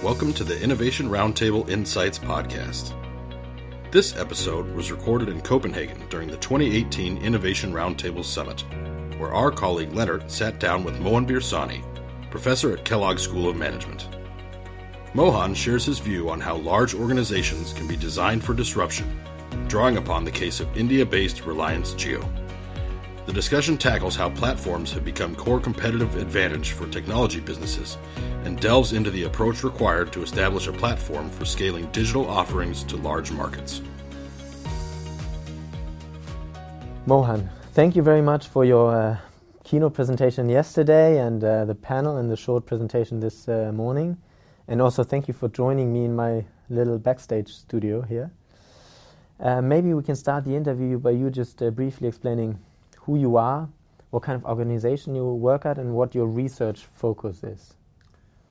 Welcome to the Innovation Roundtable Insights podcast. This episode was recorded in Copenhagen during the 2018 Innovation Roundtable Summit, where our colleague Leonard sat down with Mohanbir Sawhney, professor at Kellogg School of Management. Mohan shares his view on how large organizations can be designed for disruption, drawing upon the case of India based Reliance Jio. The discussion tackles how platforms have become core competitive advantage for technology businesses and delves into the approach required to establish a platform for scaling digital offerings to large markets. Mohan, thank you very much for your uh, keynote presentation yesterday and uh, the panel and the short presentation this uh, morning. And also, thank you for joining me in my little backstage studio here. Uh, maybe we can start the interview by you just uh, briefly explaining who you are, what kind of organization you work at, and what your research focus is.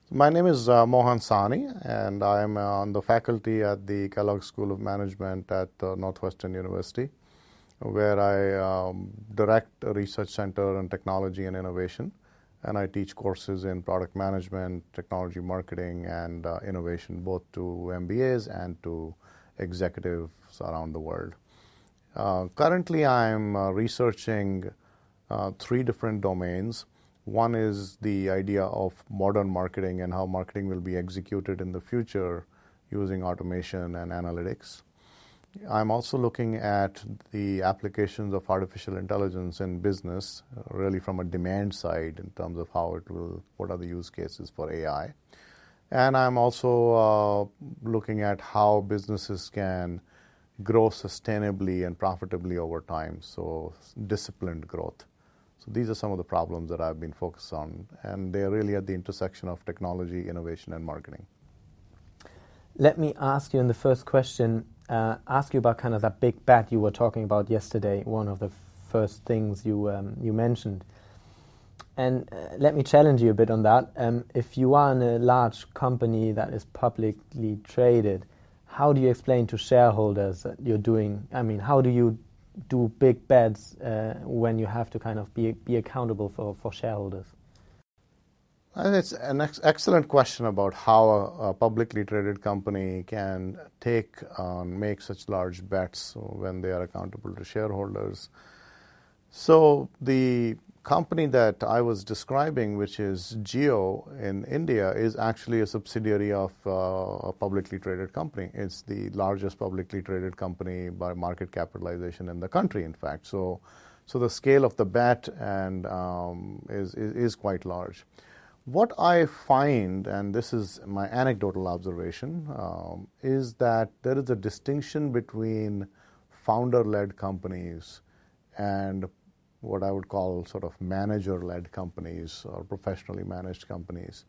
My name is uh, Mohan Sawhney, and I am uh, on the faculty at the Kellogg School of Management at uh, Northwestern University, where I um, direct a research center on technology and innovation. And I teach courses in product management, technology marketing, and uh, innovation, both to MBAs and to executives around the world. Uh, currently, I'm uh, researching uh, three different domains. One is the idea of modern marketing and how marketing will be executed in the future using automation and analytics. I'm also looking at the applications of artificial intelligence in business, really from a demand side in terms of how it will, what are the use cases for AI. And I'm also uh, looking at how businesses can grow sustainably and profitably over time, so disciplined growth. So these are some of the problems that I've been focused on, and they're really at the intersection of technology, innovation, and marketing. Let me ask you in the first question, uh, ask you about kind of that big bet you were talking about yesterday, one of the first things you, um, you mentioned. And uh, let me challenge you a bit on that. Um, if you are in a large company that is publicly traded, how do you explain to shareholders that you're doing? I mean, how do you do big bets uh, when you have to kind of be be accountable for, for shareholders? It's an ex- excellent question about how a, a, publicly traded company can take on make such large bets when they are accountable to shareholders. So the company that I was describing, which is Jio in India, is actually a subsidiary of uh, a publicly traded company. It's the largest publicly traded company by market capitalization in the country, in fact. So, so the scale of the bet and um, is, is, is quite large. What I find, and this is my anecdotal observation, um, is that there is a distinction between founder-led companies and what I would call sort of manager led companies or professionally managed companies.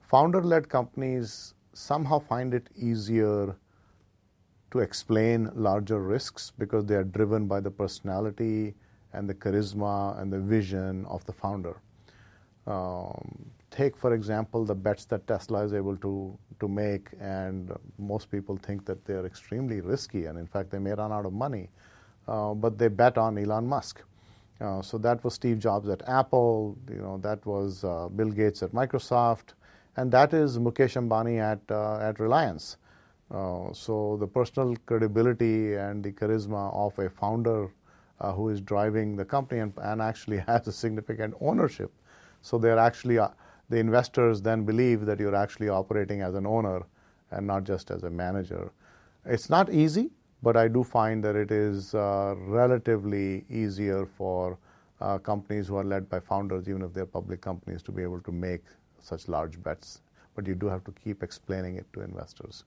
Founder led companies somehow find it easier to explain larger risks because they are driven by the personality and the charisma and the vision of the founder. Um, take, for example, the bets that Tesla is able to, to make, and most people think that they're extremely risky, and in fact, they may run out of money. Uh, but they bet on Elon Musk. Uh, so that was Steve Jobs at Apple. You know that was uh, Bill Gates at Microsoft, and that is Mukesh Ambani at uh, at Reliance. Uh, so the personal credibility and the charisma of a founder uh, who is driving the company and, and, actually has a significant ownership. So they're actually the investors then believe that you're actually operating as an owner and not just as a manager. It's not easy but I do find that it is uh, relatively easier for uh, companies who are led by founders, even if they're public companies, to be able to make such large bets. But you do have to keep explaining it to investors.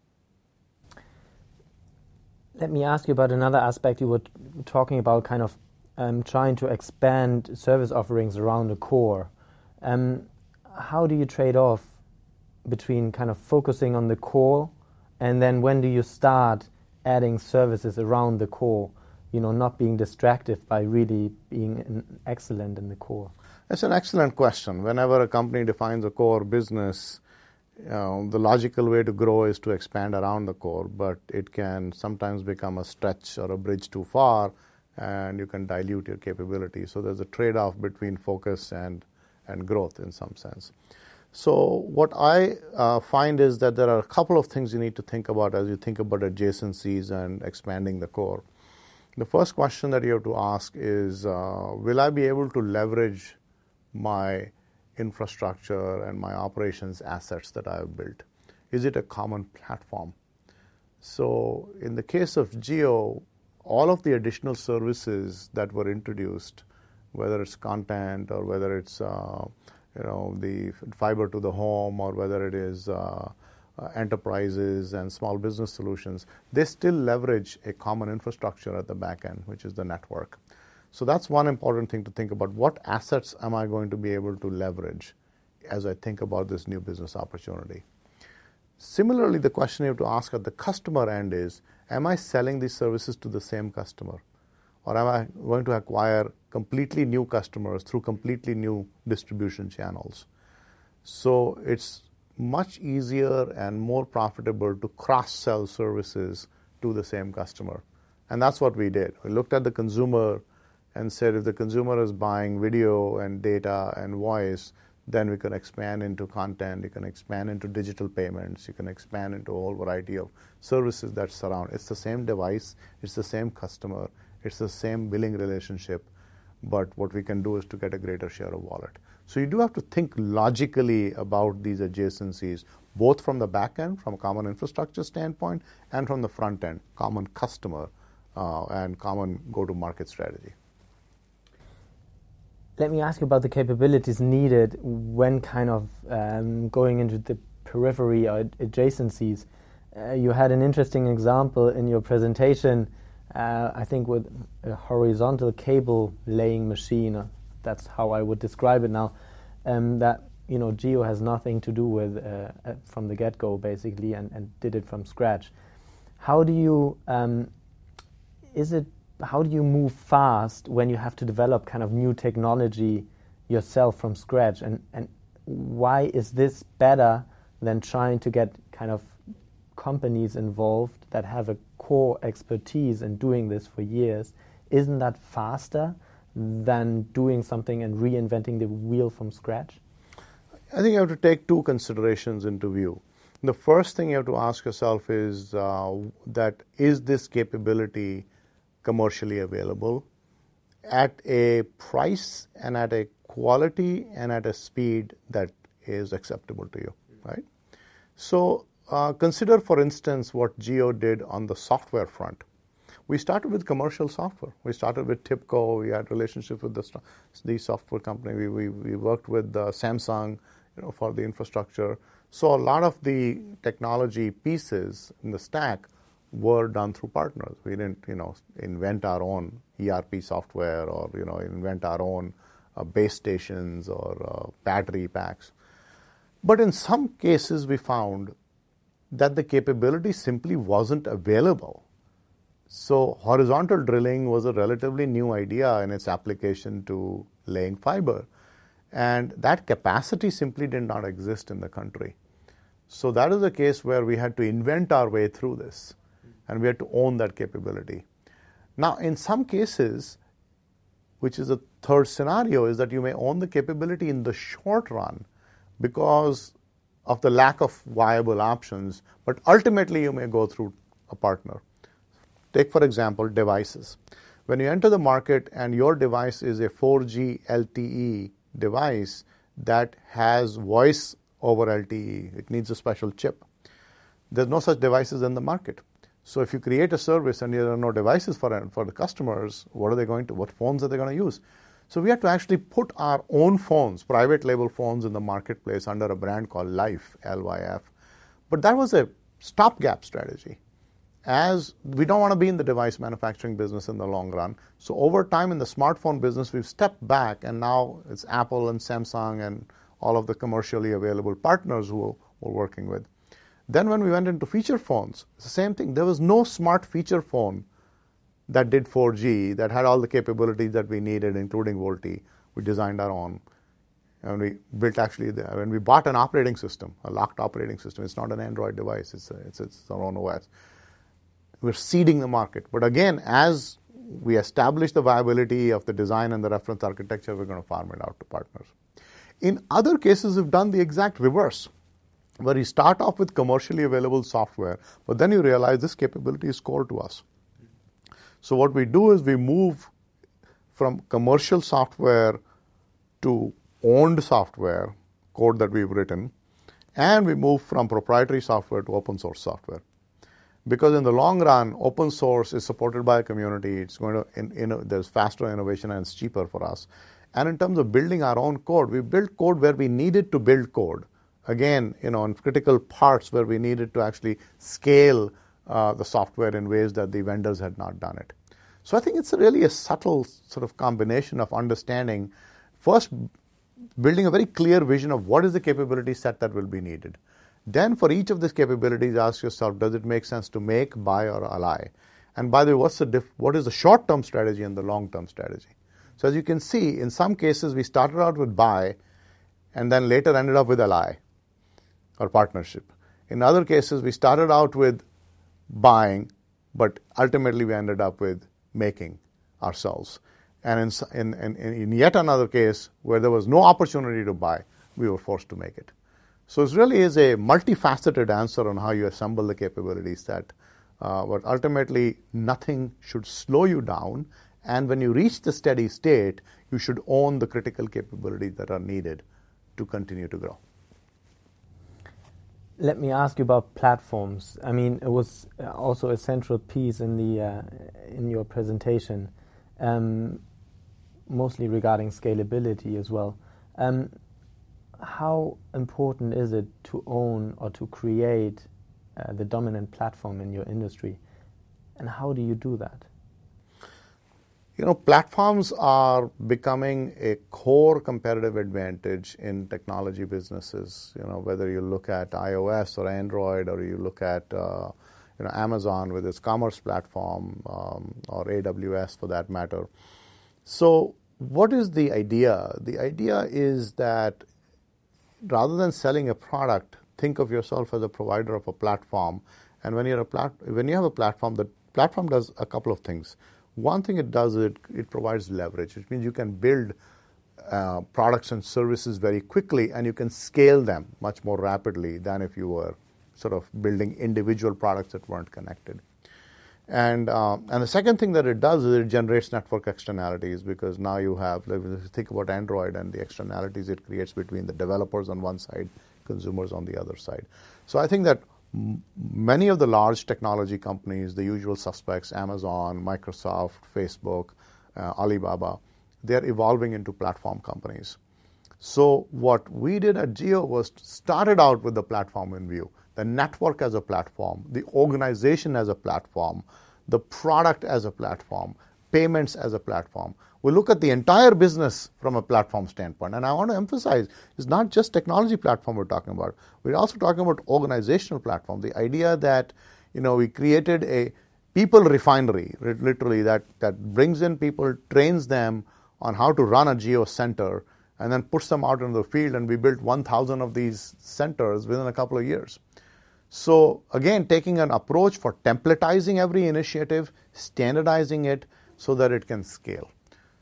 Let me ask you about another aspect. You were t- talking about kind of um, trying to expand service offerings around the core. Um, how do you trade off between kind of focusing on the core and then when do you start adding services around the core, you know, not being distracted by really being excellent in the core? That's an excellent question. Whenever a company defines a core business, the logical way to grow is to expand around the core, but it can sometimes become a stretch or a bridge too far, and you can dilute your capability. So there's a trade-off between focus and and growth in some sense. So, what I uh, find is that there are a couple of things you need to think about as you think about adjacencies and expanding the core. The first question that you have to ask is uh, Will I be able to leverage my infrastructure and my operations assets that I have built? Is it a common platform? So, in the case of Jio, all of the additional services that were introduced, whether it's content or whether it's uh, you know, the fiber to the home or whether it is uh, uh, enterprises and small business solutions, they still leverage a common infrastructure at the back end, which is the network. So that's one important thing to think about. What assets am I going to be able to leverage as I think about this new business opportunity? Similarly, the question you have to ask at the customer end is Am I selling these services to the same customer? Or am I going to acquire completely new customers through completely new distribution channels? So it's much easier and more profitable to cross sell services to the same customer. And that's what we did. We looked at the consumer and said if the consumer is buying video and data and voice, then we can expand into content, you can expand into digital payments, you can expand into a whole variety of services that surround. It's the same device, it's the same customer, it's the same billing relationship, but what we can do is to get a greater share of wallet. So you do have to think logically about these adjacencies, both from the back end, from a common infrastructure standpoint, and from the front end, common customer uh, and common go-to-market strategy. Let me ask you about the capabilities needed when kind of um, going into the periphery or adjacencies. Uh, you had an interesting example in your presentation uh, I think with a horizontal cable laying machine, uh, that's how I would describe it now, um, that you know Jio has nothing to do with uh, uh, from the get-go basically, and, and did it from scratch. How do you um, is it? How do you move fast when you have to develop kind of new technology yourself from scratch? And and why is this better than trying to get kind of companies involved that have a core expertise in doing this for years, isn't that faster than doing something and reinventing the wheel from scratch? I think you have to take two considerations into view. The first thing you have to ask yourself is uh, that is this capability commercially available at a price and at a quality and at a speed that is acceptable to you, right? So uh, consider, for instance, what Jio did on the software front. We started with commercial software. We started with TIBCO. We had relationships with the, the software company. We, we, we worked with uh, Samsung you know, for the infrastructure. So a lot of the technology pieces in the stack were done through partners. We didn't, you know, invent our own ERP software or you know invent our own uh, base stations or uh, battery packs. But in some cases, we found that the capability simply wasn't available. So, horizontal drilling was a relatively new idea in its application to laying fiber. And that capacity simply did not exist in the country. So, that is a case where we had to invent our way through this and we had to own that capability. Now, in some cases, which is a third scenario, is that you may own the capability in the short run because of the lack of viable options, but ultimately you may go through a partner. Take, for example, devices. When you enter the market and your device is a 4G LTE device that has voice over LTE, it needs a special chip. There's no such devices in the market. So if you create a service and there are no devices for, for the customers, what are they going to, what phones are they going to use? So we had to actually put our own phones, private label phones, in the marketplace under a brand called Life, L-Y-F. But that was a stopgap strategy. As we don't want to be in the device manufacturing business in the long run. So over time in the smartphone business, we've stepped back and now it's Apple and Samsung and all of the commercially available partners who we're working with. Then when we went into feature phones, it's the same thing. There was no smart feature phone that did 4G, that had all the capabilities that we needed, including VoLTE. We designed our own. And we built actually, when we bought an operating system, a locked operating system, it's not an Android device, it's, a, it's, it's our own OS. We're seeding the market. But again, as we establish the viability of the design and the reference architecture, we're going to farm it out to partners. In other cases, we've done the exact reverse, where you start off with commercially available software, but then you realize this capability is core to us. So what we do is we move from commercial software to owned software, code that we've written, and we move from proprietary software to open source software. Because in the long run, open source is supported by a community. It's going to, in, in, there's faster innovation and it's cheaper for us. And in terms of building our own code, we built code where we needed to build code. Again, you know, in critical parts where we needed to actually scale uh, the software in ways that the vendors had not done it. So I think it's really a subtle sort of combination of understanding, first building a very clear vision of what is the capability set that will be needed. Then for each of these capabilities, ask yourself, does it make sense to make, buy, or ally? And by the way, what's the diff- what is the short-term strategy and the long-term strategy? So as you can see, in some cases we started out with buy, and then later ended up with ally or partnership. In other cases, we started out with buying, but ultimately we ended up with making ourselves. And in, in, in, in yet another case where there was no opportunity to buy, we were forced to make it. So it really is a multifaceted answer on how you assemble the capabilities that, Uh, but ultimately, nothing should slow you down. And when you reach the steady state, you should own the critical capabilities that are needed to continue to grow. Let me ask you about platforms. I mean, it was also a central piece in the uh, in your presentation, um, mostly regarding scalability as well. Um, how important is it to own or to create uh, the dominant platform in your industry, and how do you do that? You know, platforms are becoming a core competitive advantage in technology businesses. You know, whether you look at iOS or Android, or you look at uh, you know Amazon with its commerce platform, um, or AWS for that matter. So, what is the idea? The idea is that rather than selling a product, think of yourself as a provider of a platform. And when you're a plat- when you have a platform, the platform does a couple of things. One thing it does is it, it provides leverage, which means you can build uh, products and services very quickly and you can scale them much more rapidly than if you were sort of building individual products that weren't connected. And, uh, and the second thing that it does is it generates network externalities because now you have, like, think about Android and the externalities it creates between the developers on one side, consumers on the other side. So I think that many of the large technology companies, the usual suspects, Amazon, Microsoft, Facebook, uh, Alibaba, they're evolving into platform companies. So what we did at Jio was started out with the platform in view, the network as a platform, the organization as a platform, the product as a platform, payments as a platform. We look at the entire business from a platform standpoint. And I want to emphasize it's not just technology platform we're talking about. We're also talking about organizational platform. The idea that you know we created a people refinery, literally that, that brings in people, trains them on how to run a Jio center, and then puts them out into the field. And we built 1,000 of these centers within a couple of years. So again, taking an approach for templatizing every initiative, standardizing it so that it can scale.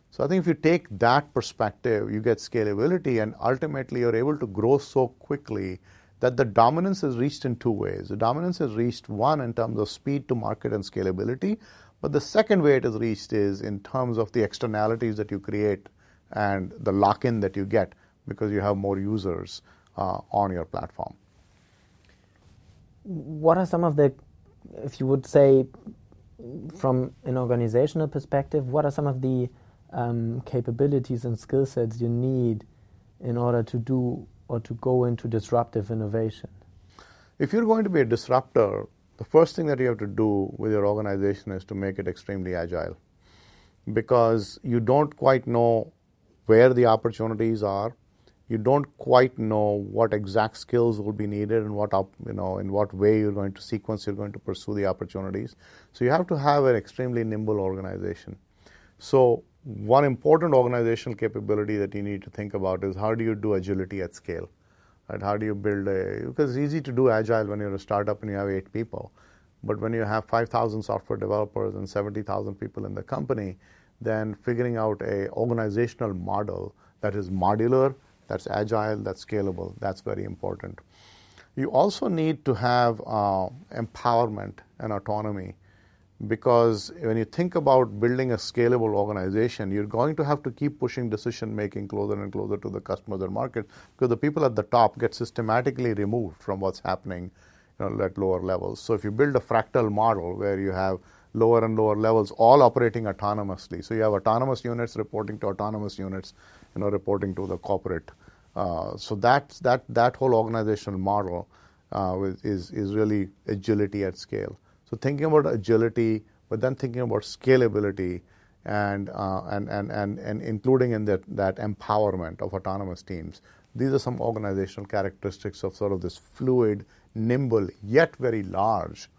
So I think if you take that perspective, you get scalability, and ultimately you're able to grow so quickly that the dominance is reached in two ways. The dominance is reached, one, in terms of speed to market and scalability, but the second way it is reached is in terms of the externalities that you create and the lock in that you get because you have more users uh, on your platform. What are some of the, if you would say, from an organizational perspective, what are some of the um, capabilities and skill sets you need in order to do or to go into disruptive innovation? If you're going to be a disruptor, the first thing that you have to do with your organization is to make it extremely agile because you don't quite know where the opportunities are. You don't quite know what exact skills will be needed and what up, you know in what way you're going to sequence you're going to pursue the opportunities. So you have to have an extremely nimble organization. So one important organizational capability that you need to think about is how do you do agility at scale? Right? How do you build a because it's easy to do agile when you're a startup and you have eight people, but when you have 5,000 software developers and 70,000 people in the company, then figuring out a organizational model that is modular, that's agile, that's scalable. That's very important. You also need to have uh, empowerment and autonomy because when you think about building a scalable organization, you're going to have to keep pushing decision making closer and closer to the customers and market because the people at the top get systematically removed from what's happening you know, at lower levels. So if you build a fractal model where you have lower and lower levels all operating autonomously, so you have autonomous units reporting to autonomous units, you know, reporting to the corporate. Uh, so that that that whole organizational model uh, is is really agility at scale. So thinking about agility, but then thinking about scalability and, uh, and, and, and, and including in that, that empowerment of autonomous teams. These are some organizational characteristics of sort of this fluid, nimble, yet very large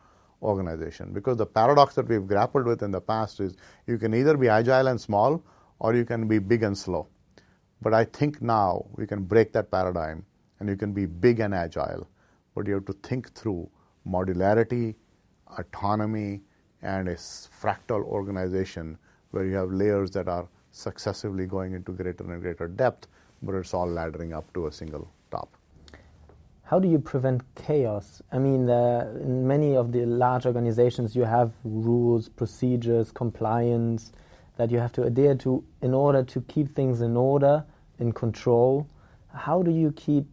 organization. Because the paradox that we've grappled with in the past is you can either be agile and small or you can be big and slow. But I think now we can break that paradigm and you can be big and agile. But you have to think through modularity, autonomy and a fractal organization where you have layers that are successively going into greater and greater depth, but it's all laddering up to a single top. How do you prevent chaos? I mean, uh, in many of the large organizations, you have rules, procedures, compliance that you have to adhere to in order to keep things in order, in control. How do you keep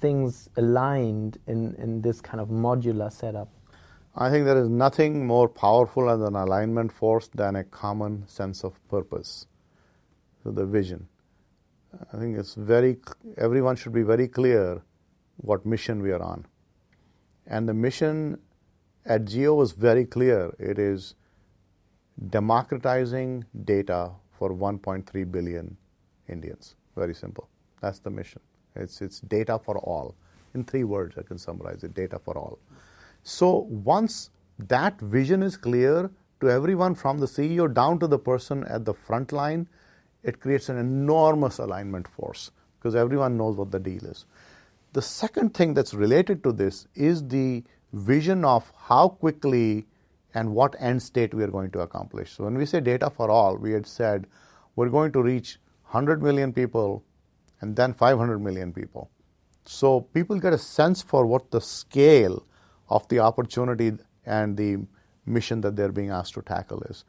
things aligned in, in this kind of modular setup? I think there is nothing more powerful as an alignment force than a common sense of purpose. So the vision. I think it's very, everyone should be very clear what mission we are on. And the mission at Jio was very clear. It is democratizing data for 1.3 billion Indians. Very simple. That's the mission. It's, it's data for all. In three words, I can summarize it data for all. So once that vision is clear to everyone from the CEO down to the person at the front line, it creates an enormous alignment force because everyone knows what the deal is. The second thing that's related to this is the vision of how quickly and what end state we are going to accomplish. So when we say data for all, we had said we're going to reach 100 million people and then 500 million people. So people get a sense for what the scale of the opportunity and the mission that they're being asked to tackle is.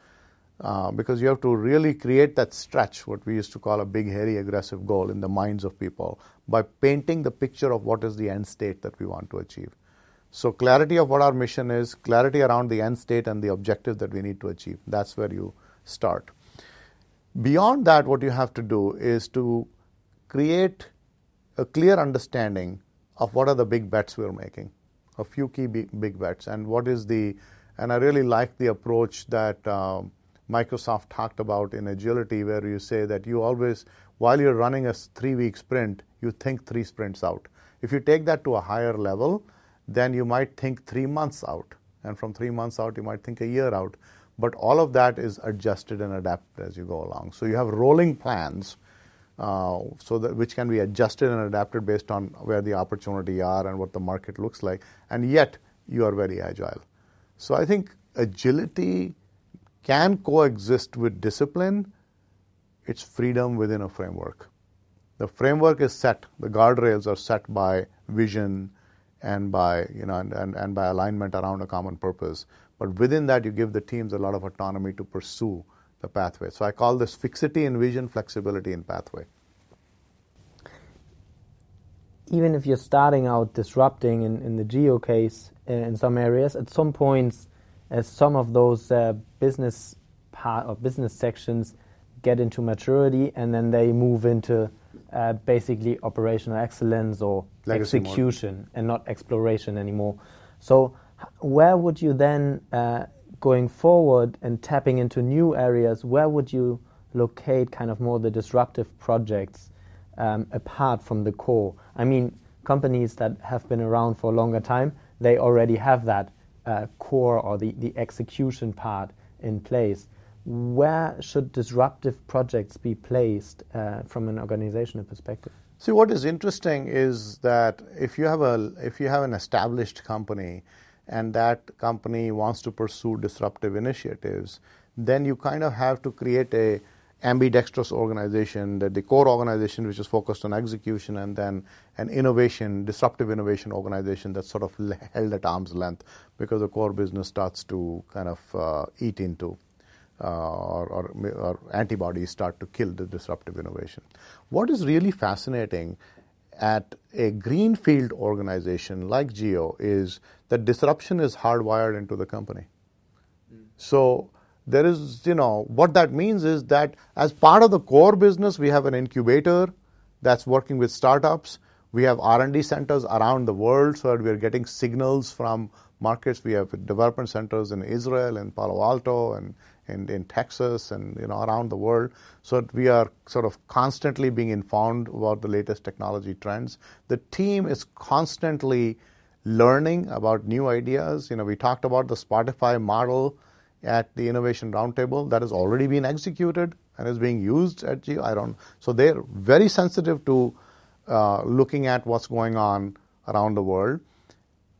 Uh, because you have to really create that stretch, what we used to call a big, hairy, aggressive goal in the minds of people by painting the picture of what is the end state that we want to achieve. So, clarity of what our mission is, clarity around the end state and the objective that we need to achieve. That's where you start. Beyond that, what you have to do is to create a clear understanding of what are the big bets we're making a few key big, bets. And what is the, and I really like the approach that um, Microsoft talked about in agility, where you say that you always, while you're running a three week sprint, you think three sprints out. If you take that to a higher level, then you might think three months out. And from three months out, you might think a year out. But all of that is adjusted and adapted as you go along. So you have rolling plans uh, so that which can be adjusted and adapted based on where the opportunity are and what the market looks like, and yet you are very agile. So I think agility can coexist with discipline. It's freedom within a framework. The framework is set, the guardrails are set by vision and by you know and, and, and by alignment around a common purpose. But within that you give the teams a lot of autonomy to pursue the pathway. So I call this fixity in vision, flexibility in pathway. Even if you're starting out disrupting in, in the Jio case uh, in some areas, at some points, as some of those uh, business part or business sections get into maturity, and then they move into uh, basically operational excellence or Legacy execution model. and not exploration anymore. So, where would you then uh, going forward and tapping into new areas, where would you locate kind of more the disruptive projects um, apart from the core? I mean, companies that have been around for a longer time, they already have that uh, core or the, the execution part in place. Where should disruptive projects be placed uh, from an organizational perspective? See, what is interesting is that if you have a if you have an established company and that company wants to pursue disruptive initiatives, then you kind of have to create a ambidextrous organization, that the core organization which is focused on execution, and then an innovation, disruptive innovation organization that's sort of held at arm's length because the core business starts to kind of uh, eat into. Uh, or, or, or, antibodies start to kill the disruptive innovation. What is really fascinating at a greenfield organization like Jio is that disruption is hardwired into the company. Mm. So there is, you know, what that means is that as part of the core business, we have an incubator that's working with startups. We have R&D centers around the world so that we are getting signals from markets. We have development centers in Israel and Palo Alto and in, in Texas and you know around the world. So we are sort of constantly being informed about the latest technology trends. The team is constantly learning about new ideas. You know, we talked about the Spotify model at the Innovation Roundtable that has already been executed and is being used at Jio. I don't. So they're very sensitive to uh, looking at what's going on around the world.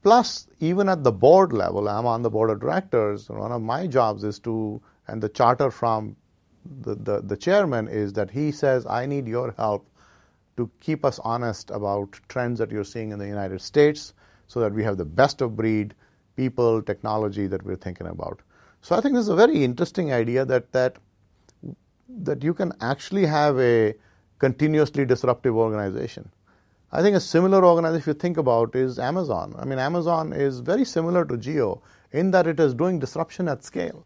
Plus, even at the board level, I'm on the board of directors. One of my jobs is to, and the charter from the, the, the chairman is that he says, I need your help to keep us honest about trends that you're seeing in the United States so that we have the best of breed people, technology that we're thinking about. So I think this is a very interesting idea that that that you can actually have a continuously disruptive organization. I think a similar organization, if you think about, is Amazon. I mean, Amazon is very similar to Jio in that it is doing disruption at scale.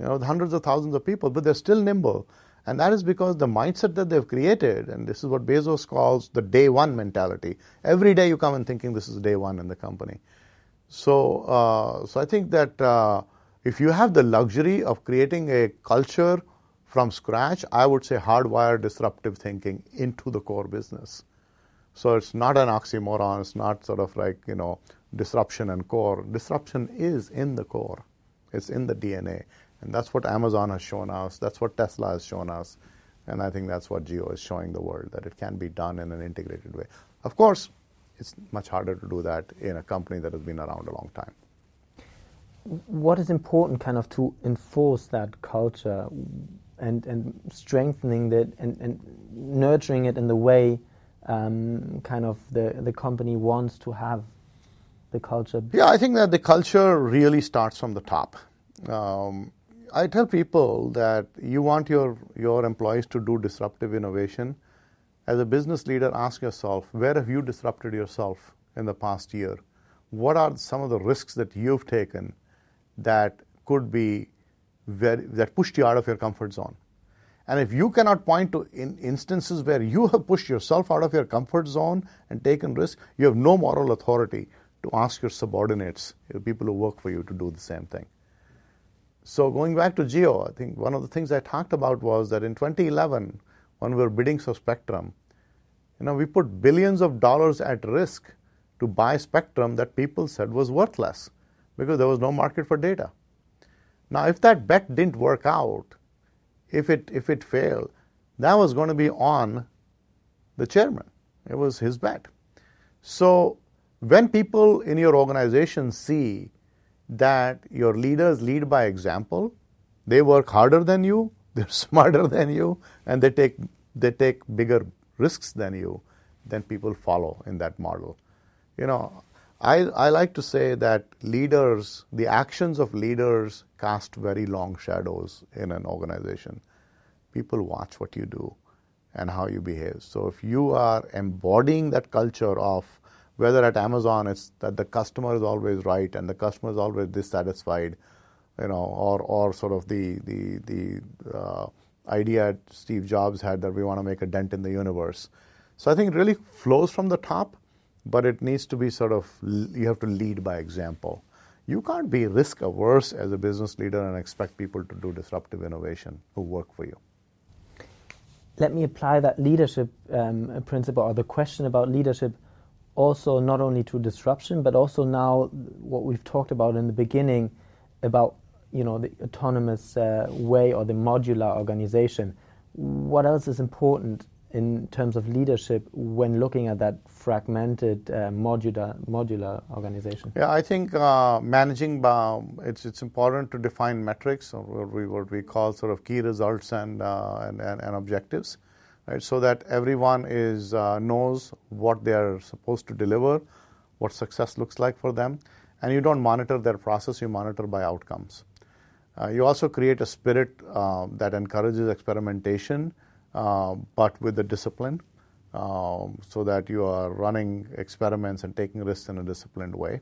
You know, hundreds of thousands of people, but they're still nimble. And that is because the mindset that they've created, and this is what Bezos calls the day one mentality. Every day you come in thinking this is day one in the company. So, uh, so I think that uh, if you have the luxury of creating a culture from scratch, I would say hardwire disruptive thinking into the core business. So it's not an oxymoron. It's not sort of like, you know, disruption and core. Disruption is in the core. It's in the DNA. And that's what Amazon has shown us. That's what Tesla has shown us. And I think that's what Jio is showing the world, that it can be done in an integrated way. Of course, it's much harder to do that in a company that has been around a long time what is important kind of to enforce that culture and, and strengthening it and, and nurturing it in the way um, kind of the, the company wants to have the culture? Yeah, I think that the culture really starts from the top. Um, I tell people that you want your, your employees to do disruptive innovation. As a business leader, ask yourself where have you disrupted yourself in the past year? What are some of the risks that you've taken that could be very, that pushed you out of your comfort zone. And if you cannot point to in instances where you have pushed yourself out of your comfort zone and taken risk, you have no moral authority to ask your subordinates, your people who work for you, to do the same thing. So going back to Jio, I think one of the things I talked about was that in 2011, when we were bidding for Spectrum, you know, we put billions of dollars at risk to buy Spectrum that people said was worthless because there was no market for data. Now, if that bet didn't work out, if it, if it failed, that was going to be on the chairman. It was his bet. So, when people in your organization see that your leaders lead by example, they work harder than you, they're smarter than you, and they take, they take bigger risks than you, then people follow in that model. You know, I, I like to say that leaders, the actions of leaders cast very long shadows in an organization. People watch what you do and how you behave. So if you are embodying that culture of whether at Amazon it's that the customer is always right and the customer is always dissatisfied, you know, or or sort of the the the uh, idea Steve Jobs had that we want to make a dent in the universe. So I think it really flows from the top but it needs to be sort of, you have to lead by example. You can't be risk averse as a business leader and expect people to do disruptive innovation who work for you. Let me apply that leadership um, principle or the question about leadership also not only to disruption, but also now what we've talked about in the beginning about you know the autonomous uh, way or the modular organization. What else is important in terms of leadership when looking at that fragmented uh, modular modular organization? Yeah, I think uh, managing it's it's important to define metrics or what we what we call sort of key results and uh, and, and, and, objectives, right? So that everyone is uh, knows what they are supposed to deliver, what success looks like for them, and you don't monitor their process; you monitor by outcomes. Uh, you also create a spirit uh, that encourages experimentation uh, but with the discipline, um, so that you are running experiments and taking risks in a disciplined way.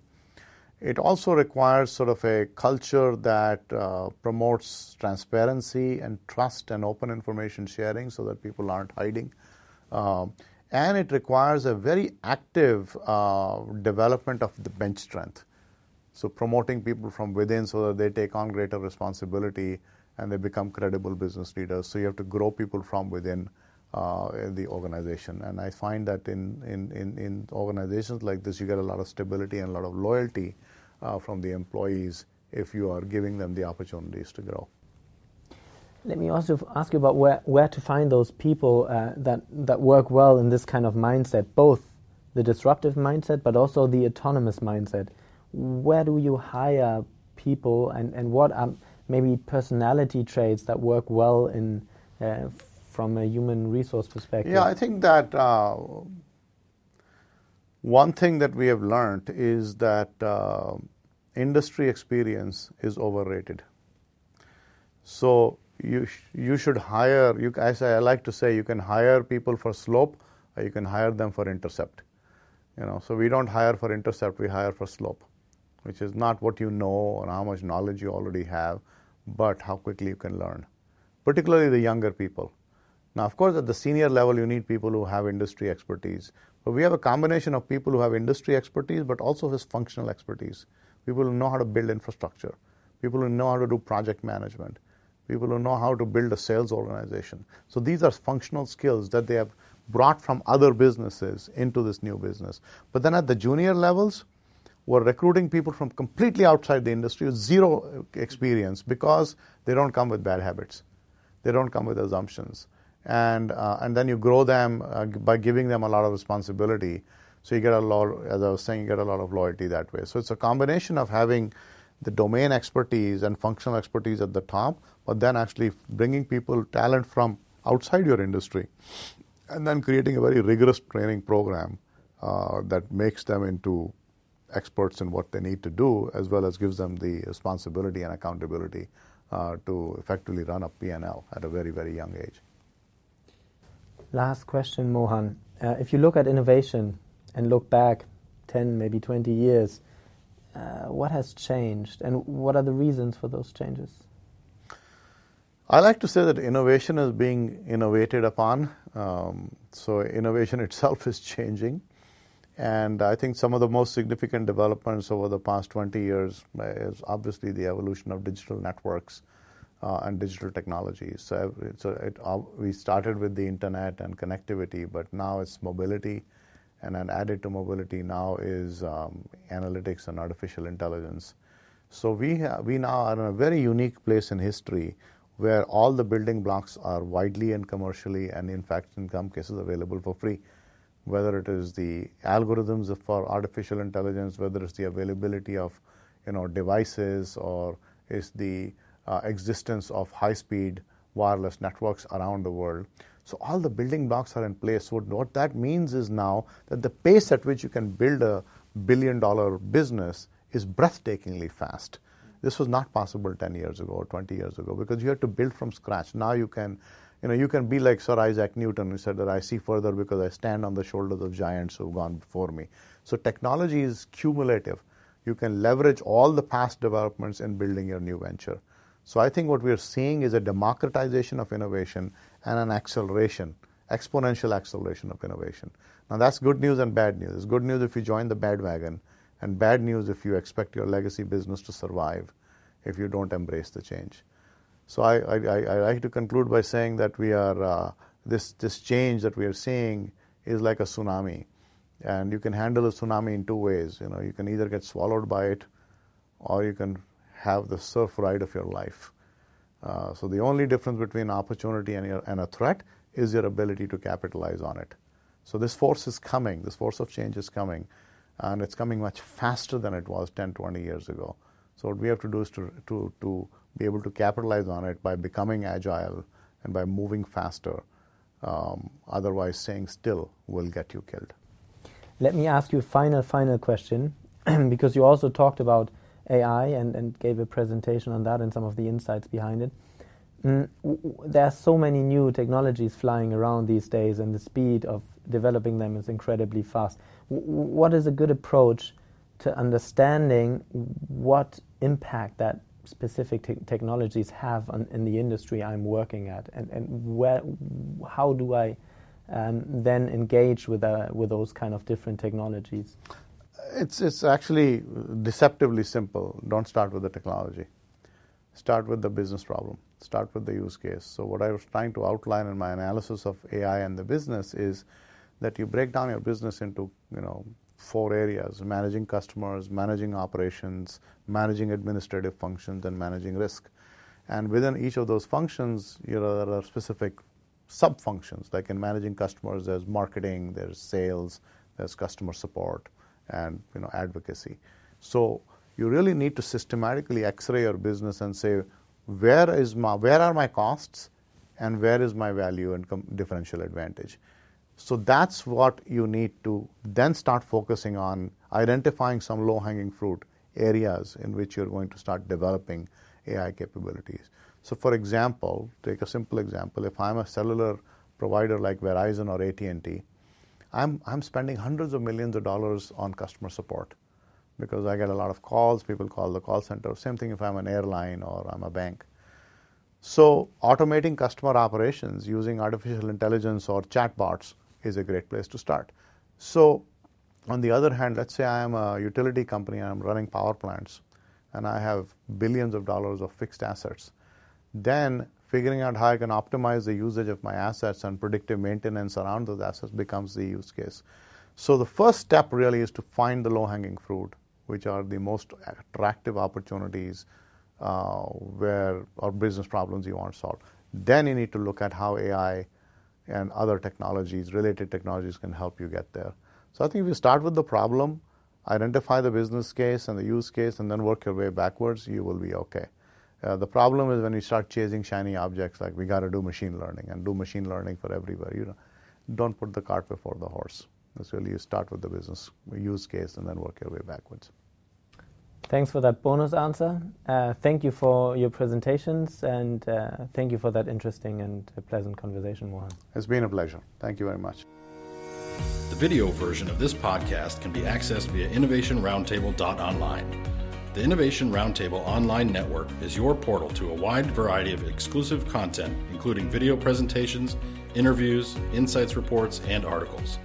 It also requires sort of a culture that uh, promotes transparency and trust and open information sharing so that people aren't hiding. Um, and it requires a very active uh, development of the bench strength. So, promoting people from within so that they take on greater responsibility and they become credible business leaders. So you have to grow people from within uh, the organization. And I find that in, in, in, in, organizations like this, you get a lot of stability and a lot of loyalty from the employees if you are giving them the opportunities to grow. Let me also ask you about where, where to find those people uh, that, that work well in this kind of mindset, both the disruptive mindset but also the autonomous mindset. Where do you hire people and, and what are maybe personality traits that work well in uh, from a human resource perspective? Yeah, I think that uh, one thing that we have learned is that uh, industry experience is overrated. So you sh- you should hire. You, as I like to say, you can hire people for slope, or you can hire them for intercept. You know, so we don't hire for intercept; we hire for slope, which is not what you know or how much knowledge you already have but how quickly you can learn, particularly the younger people. Now, of course, at the senior level, you need people who have industry expertise. But we have a combination of people who have industry expertise, but also has functional expertise. People who know how to build infrastructure, people who know how to do project management, people who know how to build a sales organization. So these are functional skills that they have brought from other businesses into this new business. But then at the junior levels, we're recruiting people from completely outside the industry with zero experience because they don't come with bad habits. They don't come with assumptions. And, uh, and then you grow them uh, by giving them a lot of responsibility. So you get a lot, as I was saying, you get a lot of loyalty that way. So it's a combination of having the domain expertise and functional expertise at the top, but then actually bringing people talent from outside your industry, and then creating a very rigorous training program uh, that makes them into experts in what they need to do, as well as gives them the responsibility and accountability uh, to effectively run a P&L at a very, very young age. Last question, Mohan. Uh, if you look at innovation and look back 10, maybe 20 years, uh, what has changed and what are the reasons for those changes? I like to say that innovation is being innovated upon. Um, so, innovation itself is changing. And I think some of the most significant developments over the past 20 years is obviously the evolution of digital networks uh, and digital technologies. So, so it, uh, we started with the internet and connectivity, but now it's mobility, and then added to mobility now is um, analytics and artificial intelligence. So we ha- we now are in a very unique place in history where all the building blocks are widely and commercially, and in fact, in some cases, available for free whether it is the algorithms for artificial intelligence, whether it's the availability of you know devices, or is the Uh, existence of high-speed wireless networks around the world. So all the building blocks are in place. So what that means is now that the pace at which you can build a billion-dollar business is breathtakingly fast. This was not possible 10 years ago or 20 years ago because you had to build from scratch. Now you can you know, you can be like Sir Isaac Newton, who said that I see further because I stand on the shoulders of giants who've gone before me. So technology is cumulative. You can leverage all the past developments in building your new venture. So I think what we're seeing is a democratization of innovation and an acceleration, exponential acceleration of innovation. Now that's good news and bad news. It's good news if you join the bandwagon, and bad news if you expect your legacy business to survive if you don't embrace the change. So I, I, I, like to conclude by saying that we are uh, this this change that we are seeing is like a tsunami, and you can handle a tsunami in two ways. You know, you can either get swallowed by it, or you can have the surf ride of your life. Uh, so the only difference between opportunity and, your, and a threat is your ability to capitalize on it. So this force is coming, this force of change is coming, and it's coming much faster than it was 10, 20 years ago. So what we have to do is to, to, to be able to capitalize on it by becoming agile and by moving faster. Um, otherwise, staying still will get you killed. Let me ask you a final, final question, because you also talked about AI and, and gave a presentation on that and some of the insights behind it. Mm, there are so many new technologies flying around these days, and the speed of developing them is incredibly fast. W what is a good approach to understanding what impact that specific te technologies have on, in the industry I'm working at, and, and where, how do I um, then engage with, uh, with those kind of different technologies? It's, it's actually deceptively simple. Don't start with the technology. Start with the business problem. Start with the use case. So, what I was trying to outline in my analysis of AI and the business is that you break down your business into, you know, four areas managing customers, managing operations, managing administrative functions, and managing risk. And within each of those functions, you know, there are specific sub functions. Like in managing customers, there's marketing, there's sales, there's customer support, and you know, advocacy. So you really need to systematically x-ray your business and say, where is my, where are my costs, and where is my value and com- differential advantage. So that's what you need to then start focusing on identifying some low hanging fruit areas in which you're going to start developing AI capabilities. So, for example, take a simple example. If I'm a cellular provider like Verizon or AT&T, I'm, I'm spending hundreds of millions of dollars on customer support because I get a lot of calls. People call the call center. Same thing if I'm an airline or I'm a bank. So, automating customer operations using artificial intelligence or chatbots is a great place to start. So, on the other hand, let's say I am a utility company and I'm running power plants and I have billions of dollars of fixed assets. Then figuring out how I can optimize the usage of my assets and predictive maintenance around those assets becomes the use case. So the first step really is to find the low hanging fruit, which are the most attractive opportunities uh, where or business problems you want to solve. Then you need to look at how AI and other technologies, related technologies, can help you get there. So I think if you start with the problem, identify the business case and the use case, and then work your way backwards, you will be okay. Uh, the problem is when you start chasing shiny objects, like we got to do machine learning and do machine learning for everywhere. You know, don't put the cart before the horse. It's really you start with the business use case and then work your way backwards. Thanks for that bonus answer. Uh, thank you for your presentations and uh, thank you for that interesting and pleasant conversation, Mohan. It's been a pleasure. Thank you very much. The video version of this podcast can be accessed via innovationroundtable.online. The Innovation Roundtable online network is your portal to a wide variety of exclusive content, including video presentations, interviews, insights reports, and articles.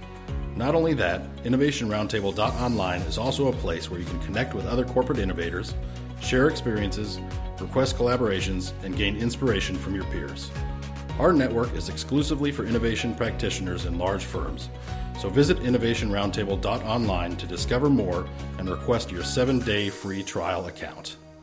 Not only that, InnovationRoundtable.online is also a place where you can connect with other corporate innovators, share experiences, request collaborations, and gain inspiration from your peers. Our network is exclusively for innovation practitioners in large firms, so visit innovationroundtable.online to discover more and request your seven day free trial account.